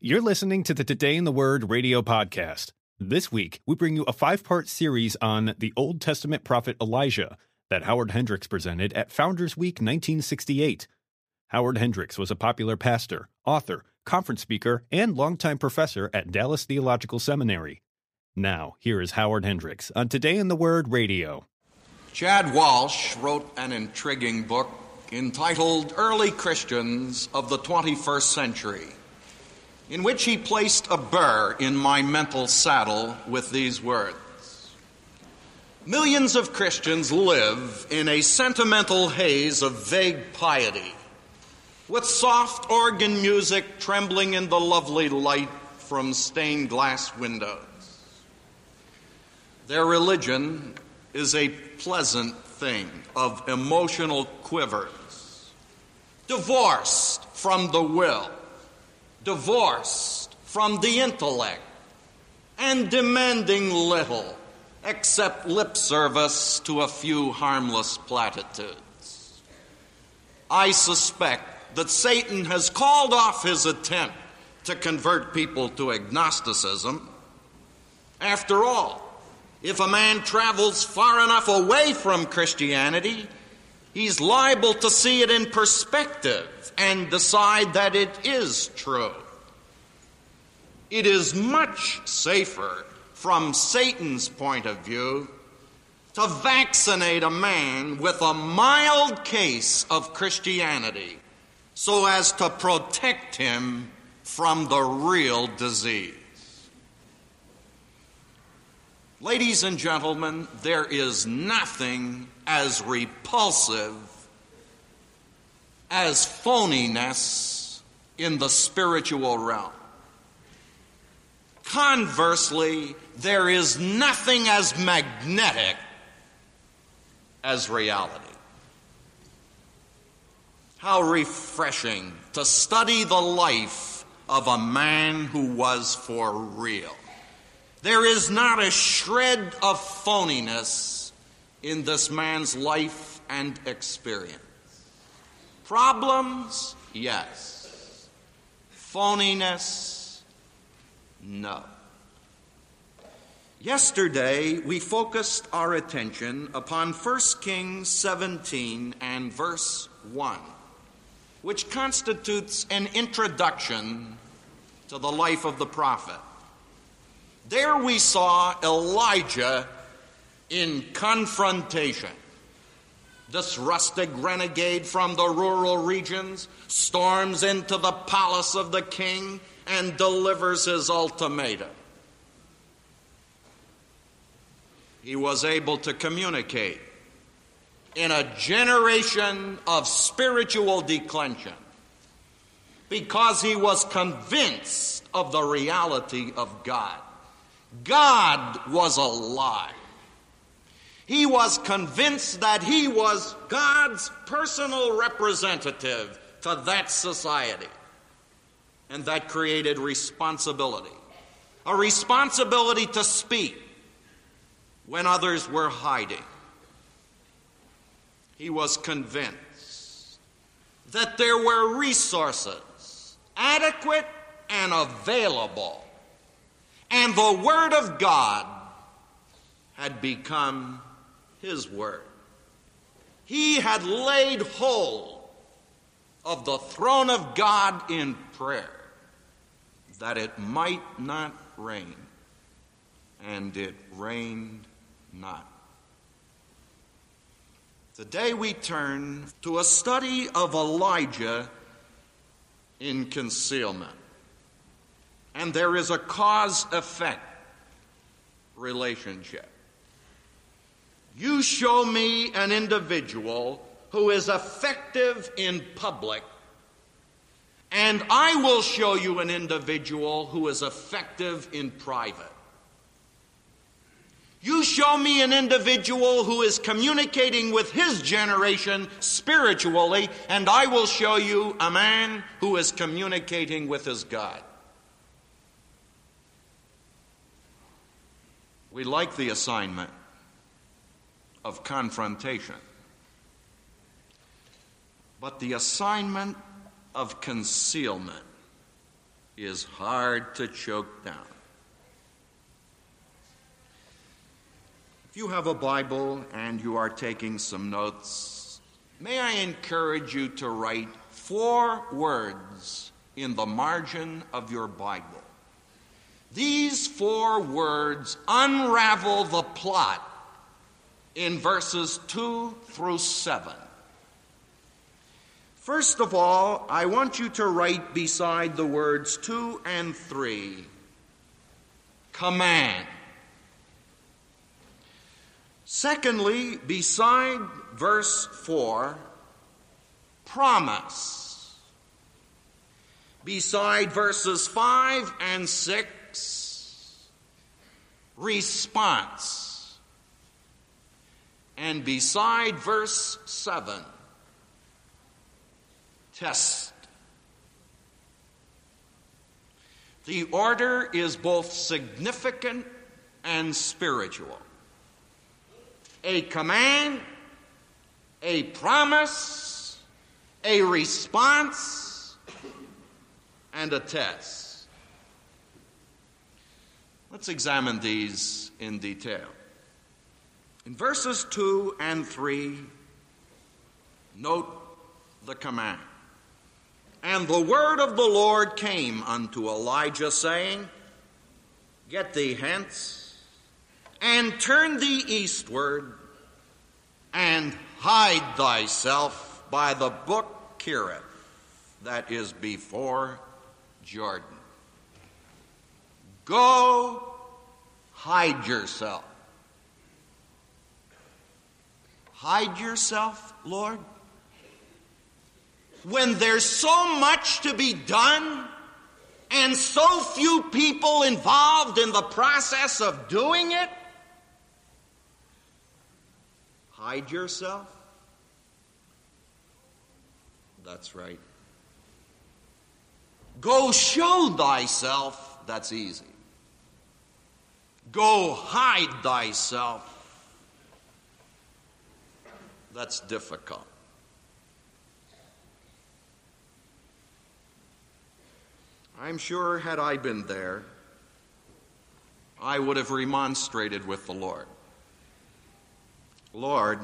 You're listening to the Today in the Word radio podcast. This week, we bring you a five part series on the Old Testament prophet Elijah that Howard Hendricks presented at Founders Week 1968. Howard Hendricks was a popular pastor, author, conference speaker, and longtime professor at Dallas Theological Seminary. Now, here is Howard Hendricks on Today in the Word radio. Chad Walsh wrote an intriguing book entitled Early Christians of the 21st Century, in which he placed a burr in my mental saddle with these words Millions of Christians live in a sentimental haze of vague piety, with soft organ music trembling in the lovely light from stained glass windows. Their religion is a pleasant thing of emotional quivers, divorced from the will, divorced from the intellect, and demanding little except lip service to a few harmless platitudes. I suspect that Satan has called off his attempt to convert people to agnosticism. After all, if a man travels far enough away from Christianity, he's liable to see it in perspective and decide that it is true. It is much safer from Satan's point of view to vaccinate a man with a mild case of Christianity so as to protect him from the real disease. Ladies and gentlemen, there is nothing as repulsive as phoniness in the spiritual realm. Conversely, there is nothing as magnetic as reality. How refreshing to study the life of a man who was for real. There is not a shred of phoniness in this man's life and experience. Problems? Yes. Phoniness? No. Yesterday, we focused our attention upon 1 Kings 17 and verse 1, which constitutes an introduction to the life of the prophet. There we saw Elijah in confrontation. This rustic renegade from the rural regions storms into the palace of the king and delivers his ultimatum. He was able to communicate in a generation of spiritual declension because he was convinced of the reality of God. God was alive. He was convinced that he was God's personal representative to that society. And that created responsibility. A responsibility to speak when others were hiding. He was convinced that there were resources adequate and available and the Word of God had become His Word. He had laid hold of the throne of God in prayer that it might not rain. And it rained not. Today we turn to a study of Elijah in concealment. And there is a cause effect relationship. You show me an individual who is effective in public, and I will show you an individual who is effective in private. You show me an individual who is communicating with his generation spiritually, and I will show you a man who is communicating with his God. We like the assignment of confrontation. But the assignment of concealment is hard to choke down. If you have a Bible and you are taking some notes, may I encourage you to write four words in the margin of your Bible. These four words unravel the plot in verses 2 through 7. First of all, I want you to write beside the words 2 and 3 command. Secondly, beside verse 4, promise. Beside verses 5 and 6, response. And beside verse 7, test. The order is both significant and spiritual. A command, a promise, a response, and a test. Let's examine these in detail. In verses 2 and 3, note the command. And the word of the Lord came unto Elijah, saying, Get thee hence, and turn thee eastward, and hide thyself by the brook Cherith, that is before Jordan. Go hide yourself. Hide yourself, Lord? When there's so much to be done and so few people involved in the process of doing it? Hide yourself? That's right. Go show thyself, that's easy. Go hide thyself, that's difficult. I'm sure, had I been there, I would have remonstrated with the Lord. Lord,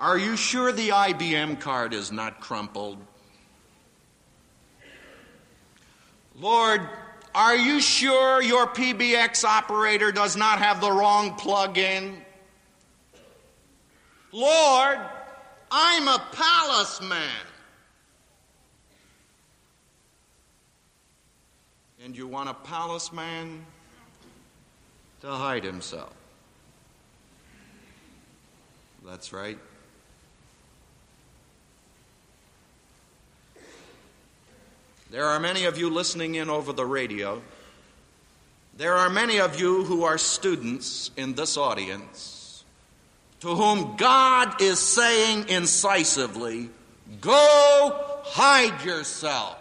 are you sure the IBM card is not crumpled? Lord, are you sure your PBX operator does not have the wrong plug in? Lord, I'm a palace man. And you want a palace man to hide himself. That's right. There are many of you listening in over the radio. There are many of you who are students in this audience to whom God is saying incisively, Go hide yourself.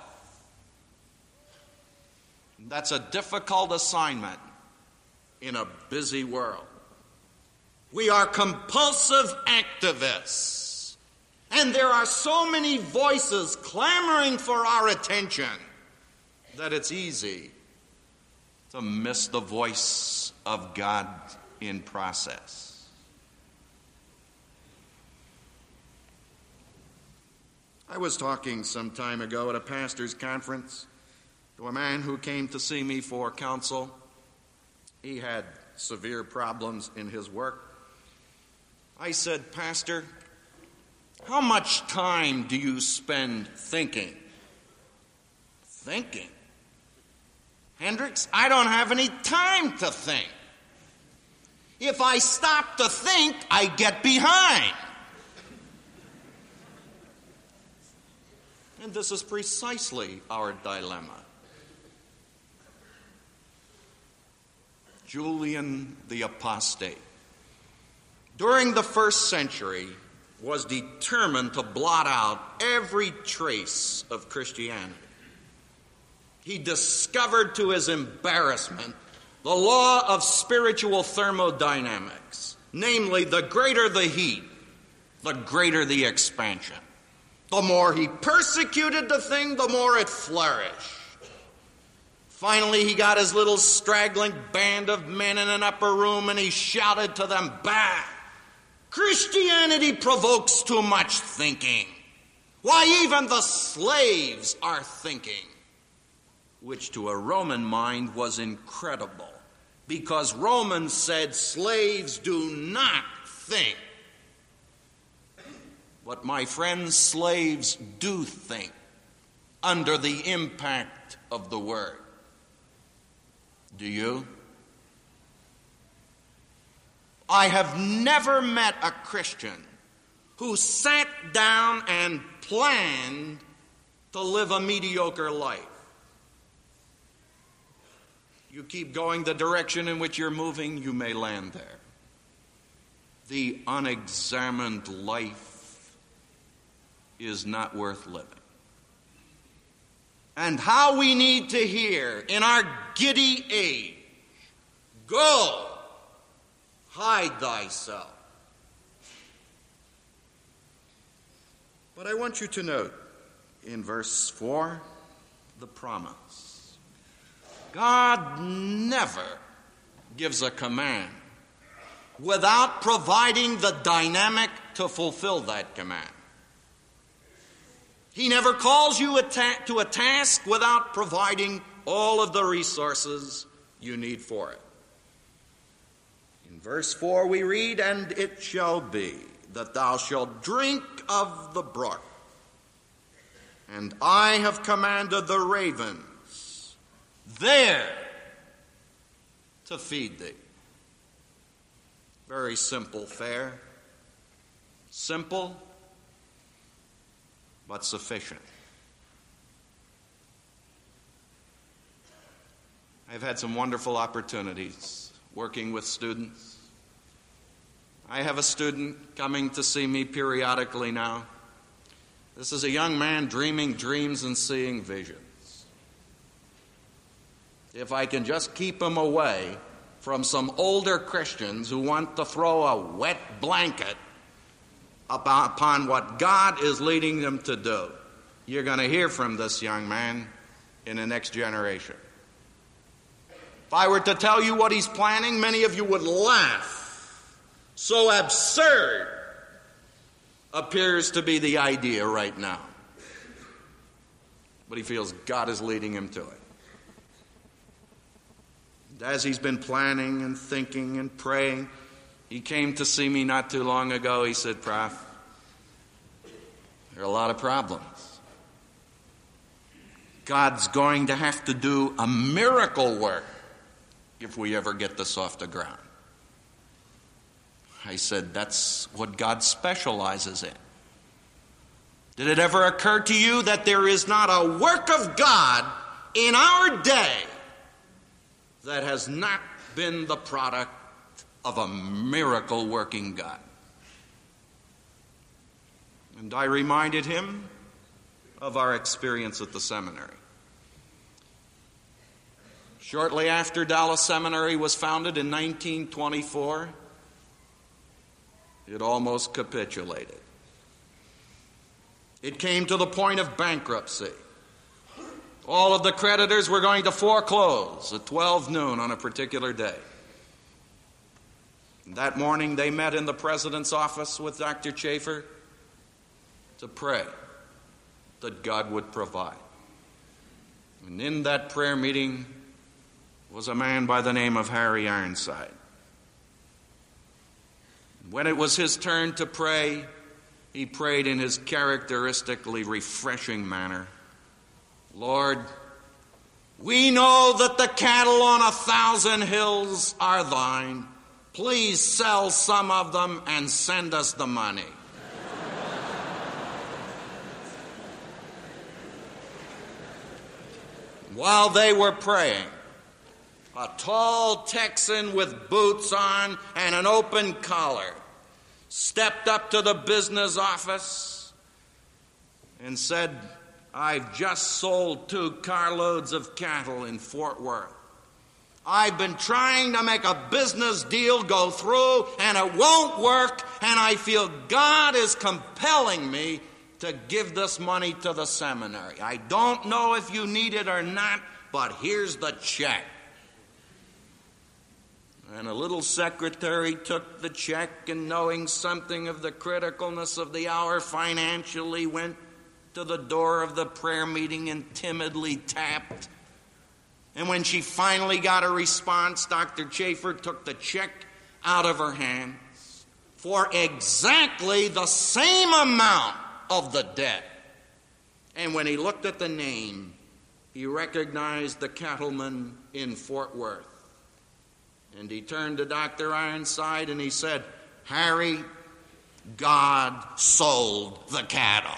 That's a difficult assignment in a busy world. We are compulsive activists. And there are so many voices clamoring for our attention that it's easy to miss the voice of God in process. I was talking some time ago at a pastor's conference to a man who came to see me for counsel. He had severe problems in his work. I said, Pastor, how much time do you spend thinking? Thinking? Hendricks, I don't have any time to think. If I stop to think, I get behind. And this is precisely our dilemma. Julian the Apostate, during the first century, was determined to blot out every trace of Christianity. He discovered to his embarrassment the law of spiritual thermodynamics, namely, the greater the heat, the greater the expansion. The more he persecuted the thing, the more it flourished. Finally, he got his little straggling band of men in an upper room and he shouted to them, Bah! Christianity provokes too much thinking. Why, even the slaves are thinking. Which to a Roman mind was incredible because Romans said slaves do not think. But my friends, slaves do think under the impact of the word. Do you? I have never met a Christian who sat down and planned to live a mediocre life. You keep going the direction in which you're moving, you may land there. The unexamined life is not worth living. And how we need to hear in our giddy age go, hide thyself. But I want you to note in verse 4 the promise. God never gives a command without providing the dynamic to fulfill that command. He never calls you a ta- to a task without providing all of the resources you need for it. In verse 4, we read, And it shall be that thou shalt drink of the brook, and I have commanded the ravens there to feed thee. Very simple fare. Simple, but sufficient. I've had some wonderful opportunities working with students. I have a student coming to see me periodically now. This is a young man dreaming dreams and seeing visions if I can just keep him away from some older Christians who want to throw a wet blanket upon what God is leading them to do. You're going to hear from this young man in the next generation. If I were to tell you what he's planning, many of you would laugh. So absurd appears to be the idea right now. But he feels God is leading him to it as he's been planning and thinking and praying, he came to see me not too long ago. He said, Prof, there are a lot of problems. God's going to have to do a miracle work if we ever get this off the ground. I said, That's what God specializes in. Did it ever occur to you that there is not a work of God in our day that has not been the product of a miracle working God. And I reminded him of our experience at the seminary. Shortly after Dallas Seminary was founded in 1924, it almost capitulated. It came to the point of bankruptcy. All of the creditors were going to foreclose at 12 noon on a particular day. That morning, they met in the president's office with Dr. Chafer to pray that God would provide. And in that prayer meeting was a man by the name of Harry Ironside. When it was his turn to pray, he prayed in his characteristically refreshing manner. Lord, we know that the cattle on a thousand hills are thine. Please sell some of them and send us the money. While they were praying, a tall Texan with boots on and an open collar stepped up to the business office and said, I've just sold two carloads of cattle in Fort Worth. I've been trying to make a business deal go through and it won't work, and I feel God is compelling me to give this money to the seminary. I don't know if you need it or not, but here's the check. And a little secretary took the check and, knowing something of the criticalness of the hour financially, went to the door of the prayer meeting and timidly tapped. And when she finally got a response, Dr. Chafer took the check out of her hands for exactly the same amount of the debt. And when he looked at the name, he recognized the cattleman in Fort Worth. And he turned to Dr. Ironside and he said, Harry, God sold the cattle.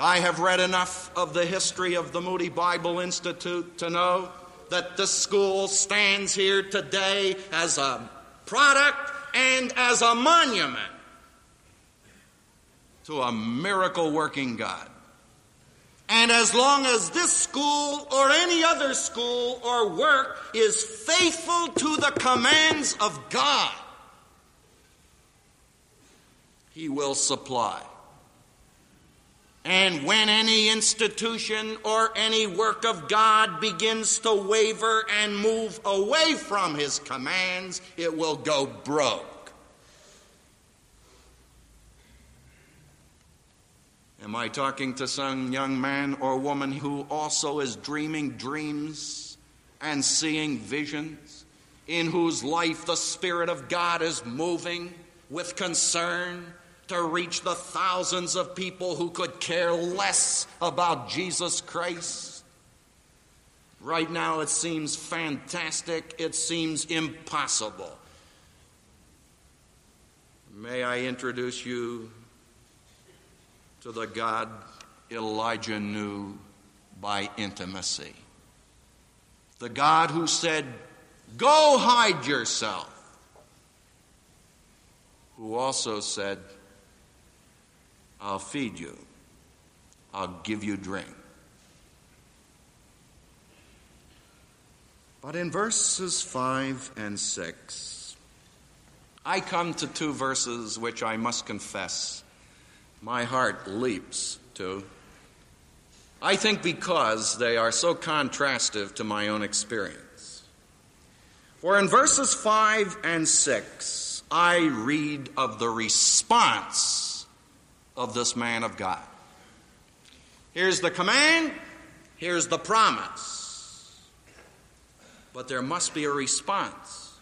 I have read enough of the history of the Moody Bible Institute to know that the school stands here today as a product and as a monument to a miracle working God. And as long as this school or any other school or work is faithful to the commands of God, He will supply. And when any institution or any work of God begins to waver and move away from His commands, it will go broke. Am I talking to some young man or woman who also is dreaming dreams and seeing visions, in whose life the Spirit of God is moving with concern to reach the thousands of people who could care less about Jesus Christ. Right now, it seems fantastic, it seems impossible. May I introduce you to the God Elijah knew by intimacy? The God who said, Go hide yourself, who also said, I'll feed you. I'll give you drink. But in verses 5 and 6, I come to two verses which I must confess my heart leaps to. I think because they are so contrastive to my own experience. For in verses 5 and 6, I read of the response of this man of God. Here's the command, here's the promise. But there must be a response.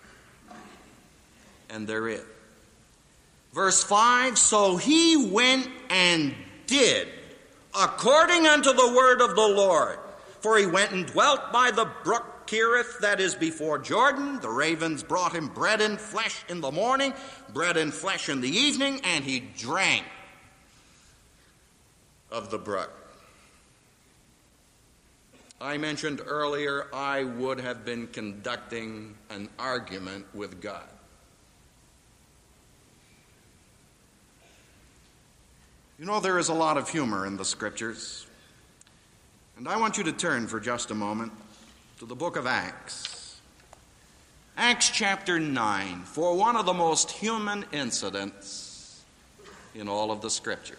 And there is. Verse 5 So he went and did according unto the word of the Lord. For he went and dwelt by the brook Cherith that is before Jordan. The ravens brought him bread and flesh in the morning, bread and flesh in the evening, and he drank of the brook. I mentioned earlier I would have been conducting an argument with God. You know, there is a lot of humor in the scriptures. And I want you to turn for just a moment to the book of Acts. Acts chapter 9, for one of the most human incidents in all of the scripture.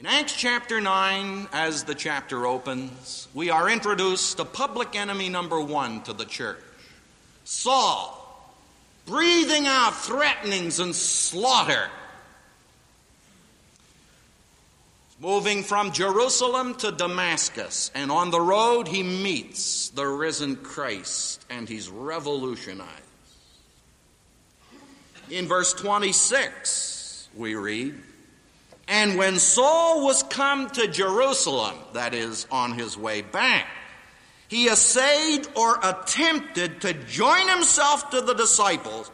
In Acts chapter 9, as the chapter opens, we are introduced to public enemy number one to the church Saul, breathing out threatenings and slaughter. Moving from Jerusalem to Damascus, and on the road he meets the risen Christ and he's revolutionized. In verse 26, we read, and when Saul was come to Jerusalem, that is, on his way back, he essayed or attempted to join himself to the disciples,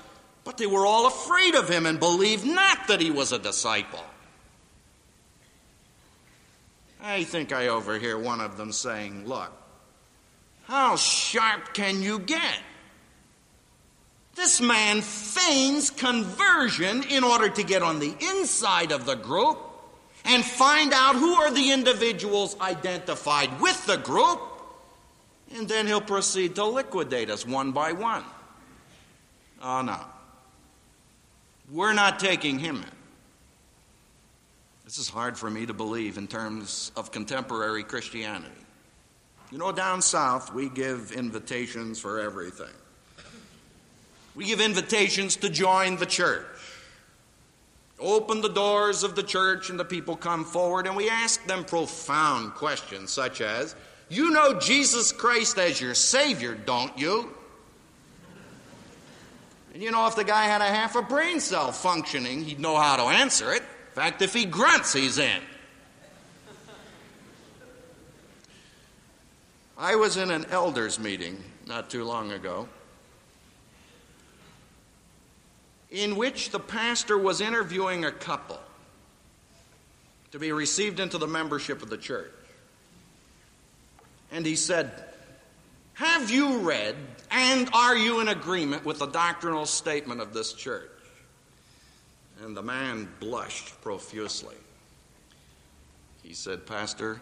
but they were all afraid of him and believed not that he was a disciple. I think I overhear one of them saying, Look, how sharp can you get? This man feigns conversion in order to get on the inside of the group and find out who are the individuals identified with the group, and then he'll proceed to liquidate us one by one. Oh, no. We're not taking him in. This is hard for me to believe in terms of contemporary Christianity. You know, down south, we give invitations for everything. We give invitations to join the church. Open the doors of the church, and the people come forward, and we ask them profound questions such as You know Jesus Christ as your Savior, don't you? And you know, if the guy had a half a brain cell functioning, he'd know how to answer it. In fact, if he grunts, he's in. I was in an elders meeting not too long ago in which the pastor was interviewing a couple to be received into the membership of the church. And he said, Have you read and are you in agreement with the doctrinal statement of this church? And the man blushed profusely. He said, Pastor,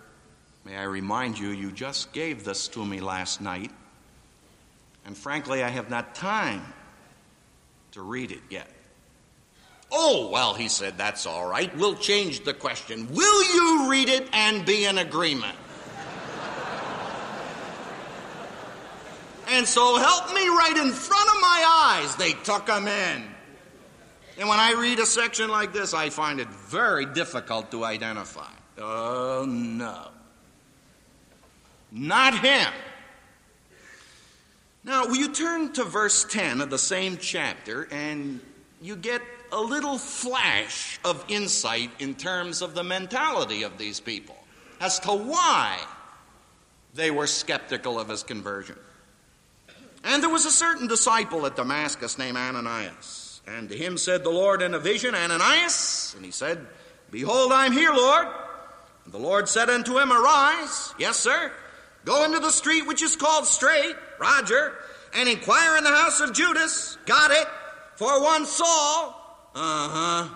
may I remind you, you just gave this to me last night. And frankly, I have not time to read it yet. Oh, well, he said, that's all right. We'll change the question. Will you read it and be in agreement? and so help me right in front of my eyes, they took him in. And when I read a section like this, I find it very difficult to identify. Oh, no. Not him. Now, you turn to verse 10 of the same chapter and you get a little flash of insight in terms of the mentality of these people as to why they were skeptical of his conversion. And there was a certain disciple at Damascus named Ananias. And to him said the Lord in a vision, Ananias. And he said, Behold, I'm here, Lord. And the Lord said unto him, Arise. Yes, sir. Go into the street which is called Straight, Roger, and inquire in the house of Judas. Got it? For one Saul. Uh huh.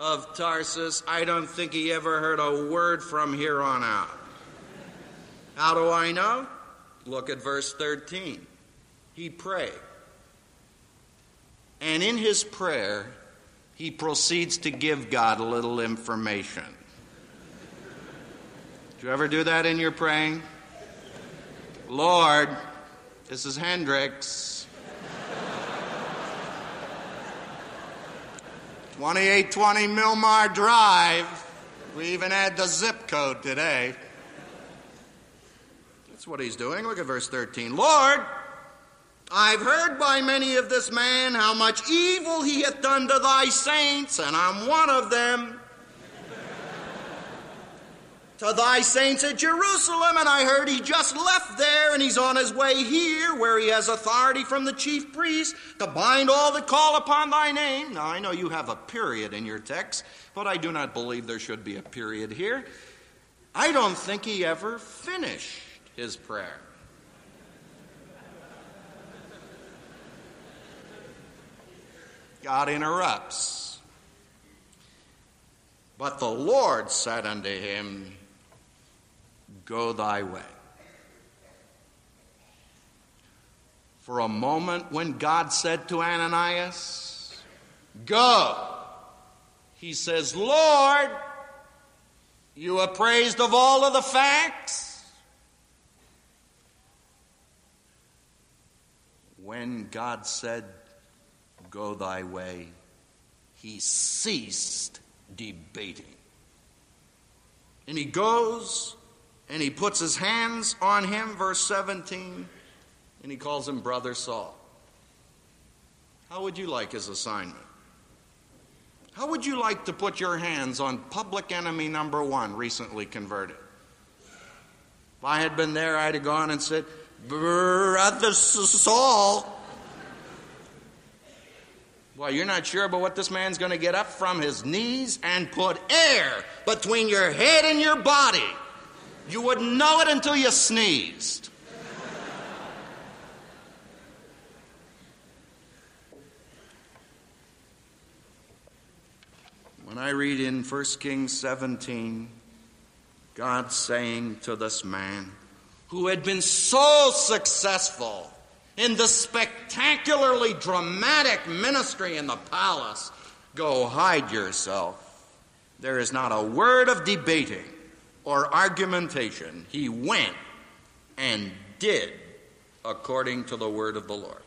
of Tarsus. I don't think he ever heard a word from here on out. How do I know? Look at verse 13. He prayed. And in his prayer, he proceeds to give God a little information. Do you ever do that in your praying? Lord, this is Hendricks. 2820 Milmar Drive. We even had the zip code today. That's what he's doing. Look at verse 13. Lord, I've heard by many of this man how much evil he hath done to thy saints, and I'm one of them to thy saints at Jerusalem, and I heard he just left there and he's on his way here, where he has authority from the chief priest to bind all that call upon thy name. Now, I know you have a period in your text, but I do not believe there should be a period here. I don't think he ever finished his prayer. God interrupts. But the Lord said unto him, Go thy way. For a moment, when God said to Ananias, Go, he says, Lord, you appraised of all of the facts. When God said, Go thy way, he ceased debating. And he goes and he puts his hands on him, verse 17, and he calls him Brother Saul. How would you like his assignment? How would you like to put your hands on public enemy number one, recently converted? If I had been there, I'd have gone and said, Brother Saul. Well, you're not sure about what this man's going to get up from his knees and put air between your head and your body. You wouldn't know it until you sneezed. When I read in 1 Kings 17, God saying to this man who had been so successful in the spectacularly dramatic ministry in the palace, Go hide yourself. There is not a word of debating or argumentation. He went and did according to the word of the Lord.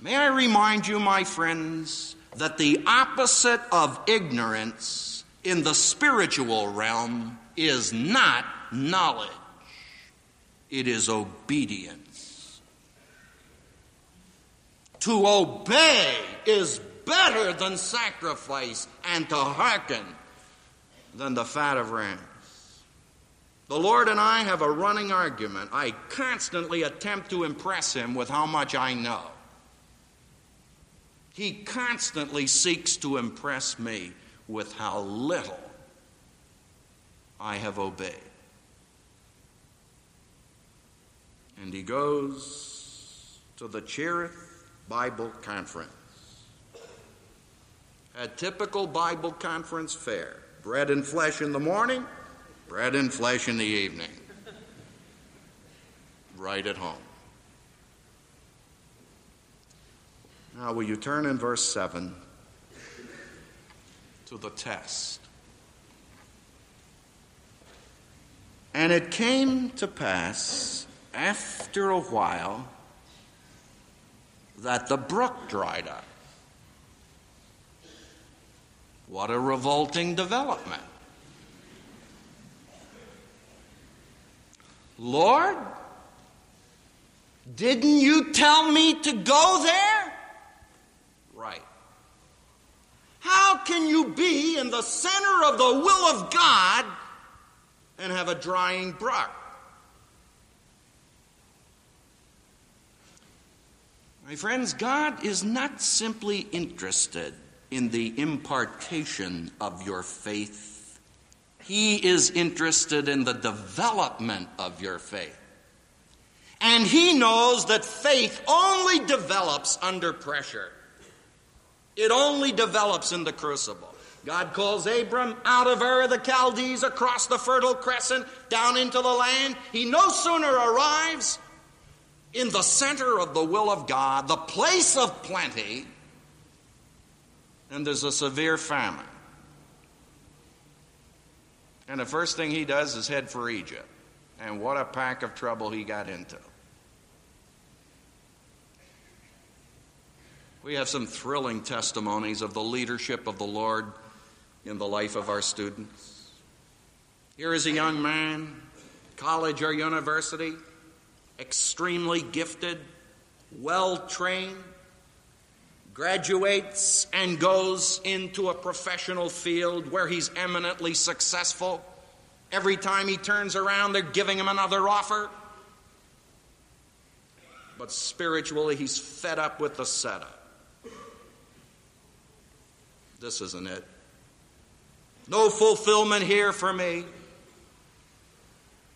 May I remind you, my friends, that the opposite of ignorance in the spiritual realm is not knowledge, it is obedience. To obey is better than sacrifice, and to hearken than the fat of rams. The Lord and I have a running argument. I constantly attempt to impress him with how much I know. He constantly seeks to impress me with how little I have obeyed. And he goes to the Cherith Bible Conference. A typical Bible conference fare bread and flesh in the morning, bread and flesh in the evening. Right at home. Now, will you turn in verse 7 to the test? And it came to pass after a while that the brook dried up. What a revolting development. Lord, didn't you tell me to go there? Right. How can you be in the center of the will of God and have a drying brook? My friends, God is not simply interested in the impartation of your faith, He is interested in the development of your faith. And He knows that faith only develops under pressure, it only develops in the crucible. God calls Abram out of Ur of the Chaldees across the Fertile Crescent down into the land. He no sooner arrives in the center of the will of God, the place of plenty, and there's a severe famine. And the first thing he does is head for Egypt. And what a pack of trouble he got into. We have some thrilling testimonies of the leadership of the Lord in the life of our students. Here is a young man, college or university, extremely gifted, well trained, graduates and goes into a professional field where he's eminently successful. Every time he turns around, they're giving him another offer. But spiritually, he's fed up with the setup. This isn't it. No fulfillment here for me.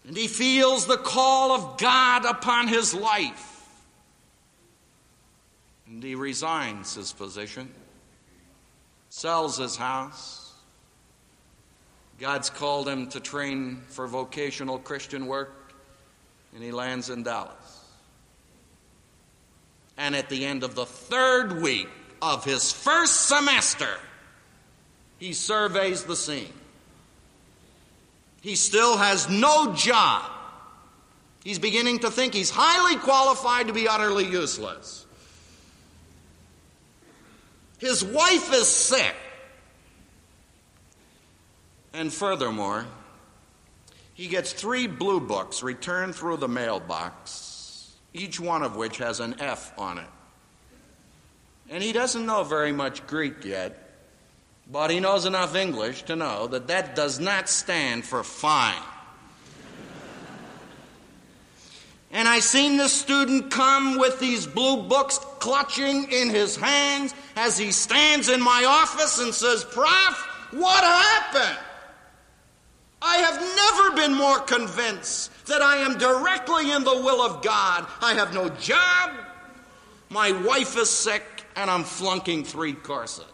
And he feels the call of God upon his life. And he resigns his position, sells his house. God's called him to train for vocational Christian work, and he lands in Dallas. And at the end of the third week of his first semester, he surveys the scene. He still has no job. He's beginning to think he's highly qualified to be utterly useless. His wife is sick. And furthermore, he gets three blue books returned through the mailbox, each one of which has an F on it. And he doesn't know very much Greek yet, but he knows enough English to know that that does not stand for fine. And I seen the student come with these blue books clutching in his hands as he stands in my office and says, Prof, what happened? I have never been more convinced that I am directly in the will of God. I have no job, my wife is sick, and I'm flunking three courses.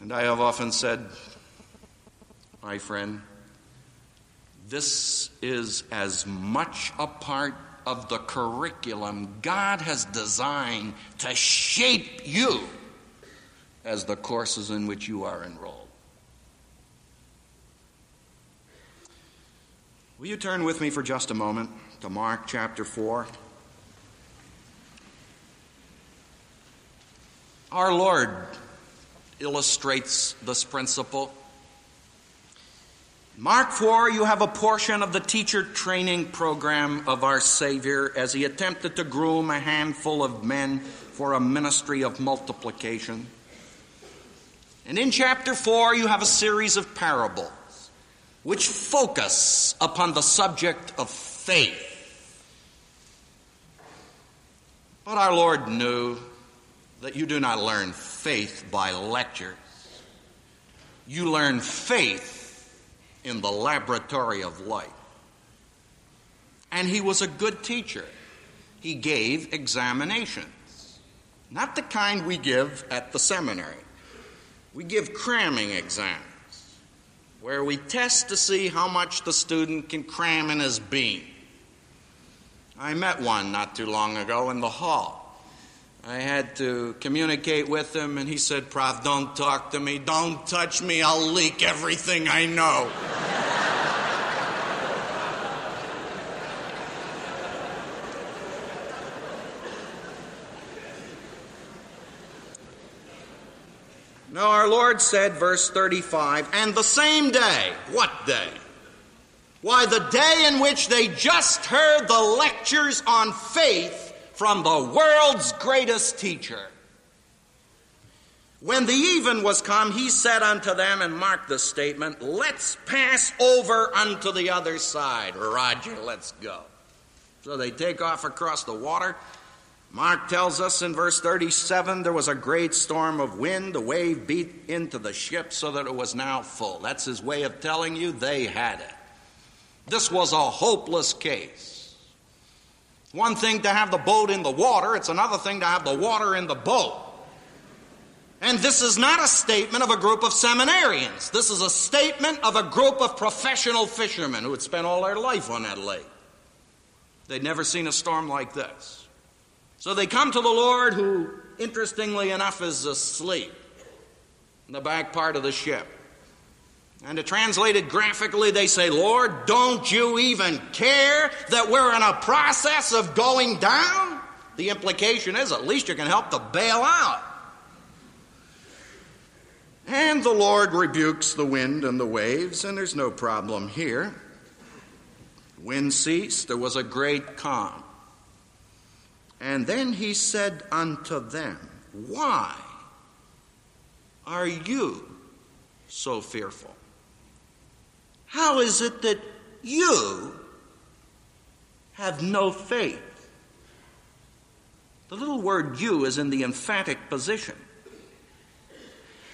And I have often said, my friend, this is as much a part of the curriculum God has designed to shape you as the courses in which you are enrolled. Will you turn with me for just a moment to Mark chapter 4? Our Lord illustrates this principle. Mark 4, you have a portion of the teacher training program of our Savior as he attempted to groom a handful of men for a ministry of multiplication. And in chapter 4, you have a series of parables which focus upon the subject of faith. But our Lord knew that you do not learn faith by lectures. You learn faith in the laboratory of life. And he was a good teacher. He gave examinations, not the kind we give at the seminary. We give cramming exams, where we test to see how much the student can cram in his bean. I met one not too long ago in the hall. I had to communicate with him, and he said, Prof, don't talk to me, don't touch me, I'll leak everything I know. no, our Lord said, verse 35, and the same day, what day? Why, the day in which they just heard the lectures on faith from the world's greatest teacher. When the even was come, he said unto them, and mark the statement, let's pass over unto the other side. Roger, let's go. So they take off across the water. Mark tells us in verse 37 there was a great storm of wind. The wave beat into the ship so that it was now full. That's his way of telling you they had it. This was a hopeless case. One thing to have the boat in the water, it's another thing to have the water in the boat. And this is not a statement of a group of seminarians. This is a statement of a group of professional fishermen who had spent all their life on that lake. They'd never seen a storm like this. So they come to the Lord, who, interestingly enough, is asleep in the back part of the ship. And to translate it graphically, they say, Lord, don't you even care that we're in a process of going down? The implication is at least you can help to bail out. And the Lord rebukes the wind and the waves, and there's no problem here. Wind ceased, there was a great calm. And then he said unto them, Why are you so fearful? How is it that you have no faith? The little word you is in the emphatic position.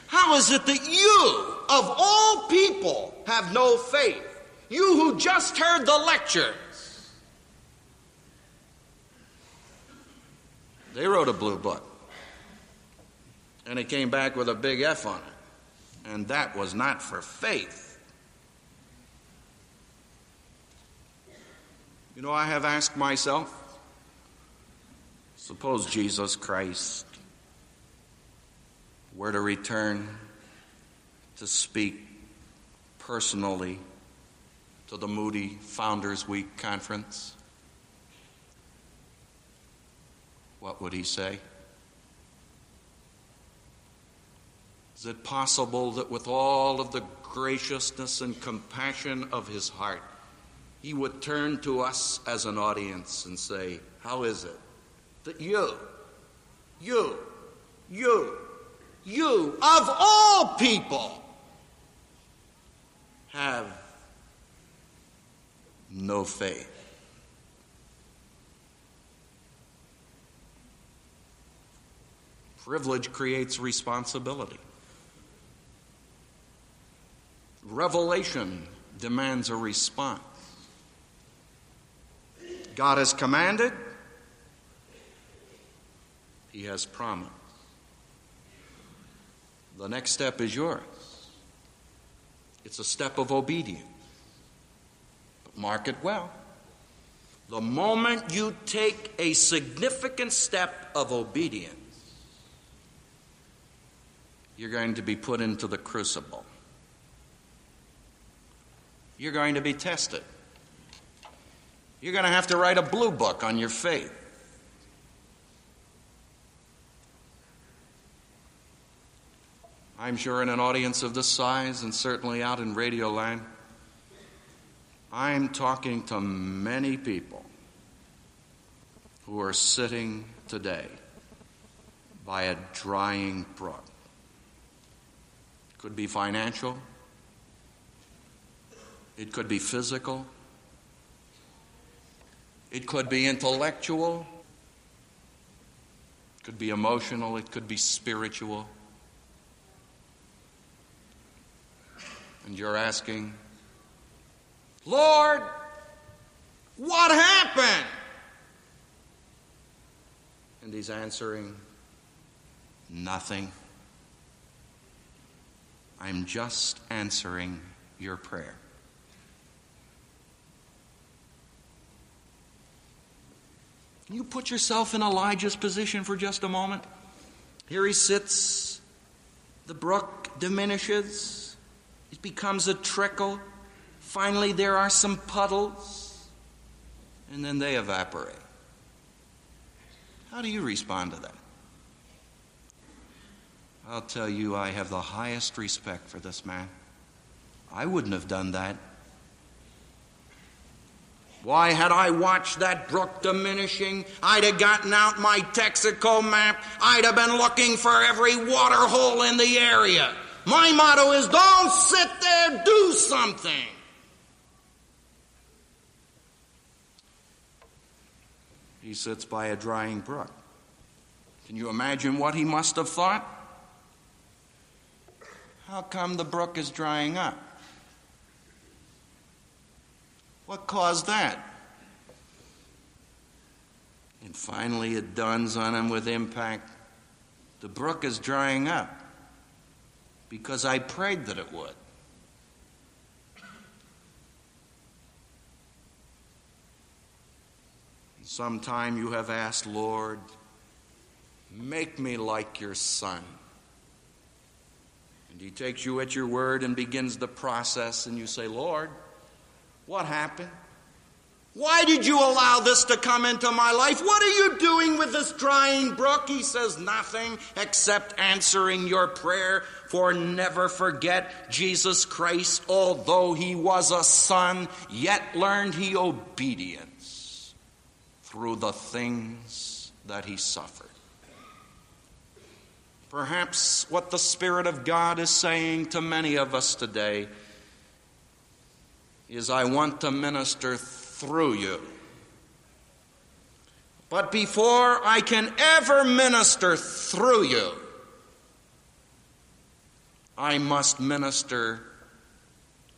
How is it that you, of all people, have no faith? You who just heard the lectures. They wrote a blue book. And it came back with a big F on it. And that was not for faith. You know, I have asked myself suppose Jesus Christ were to return to speak personally to the Moody Founders Week conference, what would he say? Is it possible that with all of the graciousness and compassion of his heart, he would turn to us as an audience and say, How is it that you, you, you, you, of all people, have no faith? Privilege creates responsibility. Revelation demands a response. God has commanded, He has promised. The next step is yours. It's a step of obedience. But mark it well. The moment you take a significant step of obedience, you're going to be put into the crucible. You're going to be tested. You're going to have to write a blue book on your faith. I'm sure in an audience of this size and certainly out in radio land, I'm talking to many people who are sitting today by a drying brook. It could be financial, it could be physical, it could be intellectual, it could be emotional, it could be spiritual. And you're asking, Lord, what happened? And he's answering, Nothing. I'm just answering your prayer. Can you put yourself in Elijah's position for just a moment? Here he sits, the brook diminishes, it becomes a trickle. Finally, there are some puddles, and then they evaporate. How do you respond to that? I'll tell you, I have the highest respect for this man. I wouldn't have done that. Why, had I watched that brook diminishing, I'd have gotten out my Texaco map. I'd have been looking for every water hole in the area. My motto is don't sit there, do something. He sits by a drying brook. Can you imagine what he must have thought? How come the brook is drying up? What caused that? And finally, it dawns on him with impact the brook is drying up because I prayed that it would. Sometime you have asked, Lord, make me like your son. And he takes you at your word and begins the process, and you say, Lord, what happened? Why did you allow this to come into my life? What are you doing with this drying brook? He says, Nothing except answering your prayer. For never forget Jesus Christ, although he was a son, yet learned he obedience through the things that he suffered. Perhaps what the Spirit of God is saying to many of us today is I want to minister through you. But before I can ever minister through you, I must minister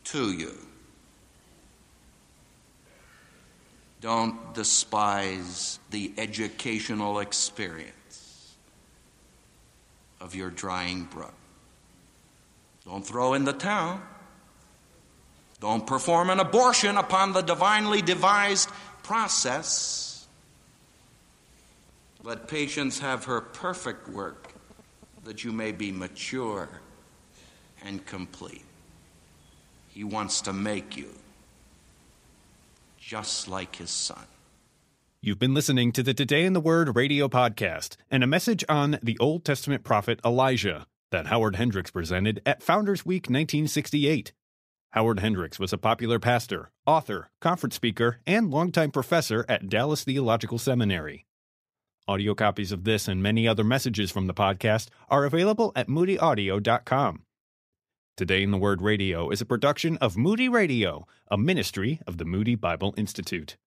to you. Don't despise the educational experience of your drying brook. Don't throw in the towel. Don't perform an abortion upon the divinely devised process. Let patience have her perfect work, that you may be mature and complete. He wants to make you just like his son. You've been listening to the Today in the Word radio podcast and a message on the Old Testament prophet Elijah that Howard Hendricks presented at Founders Week 1968. Howard Hendricks was a popular pastor, author, conference speaker, and longtime professor at Dallas Theological Seminary. Audio copies of this and many other messages from the podcast are available at moodyaudio.com. Today in the Word Radio is a production of Moody Radio, a ministry of the Moody Bible Institute.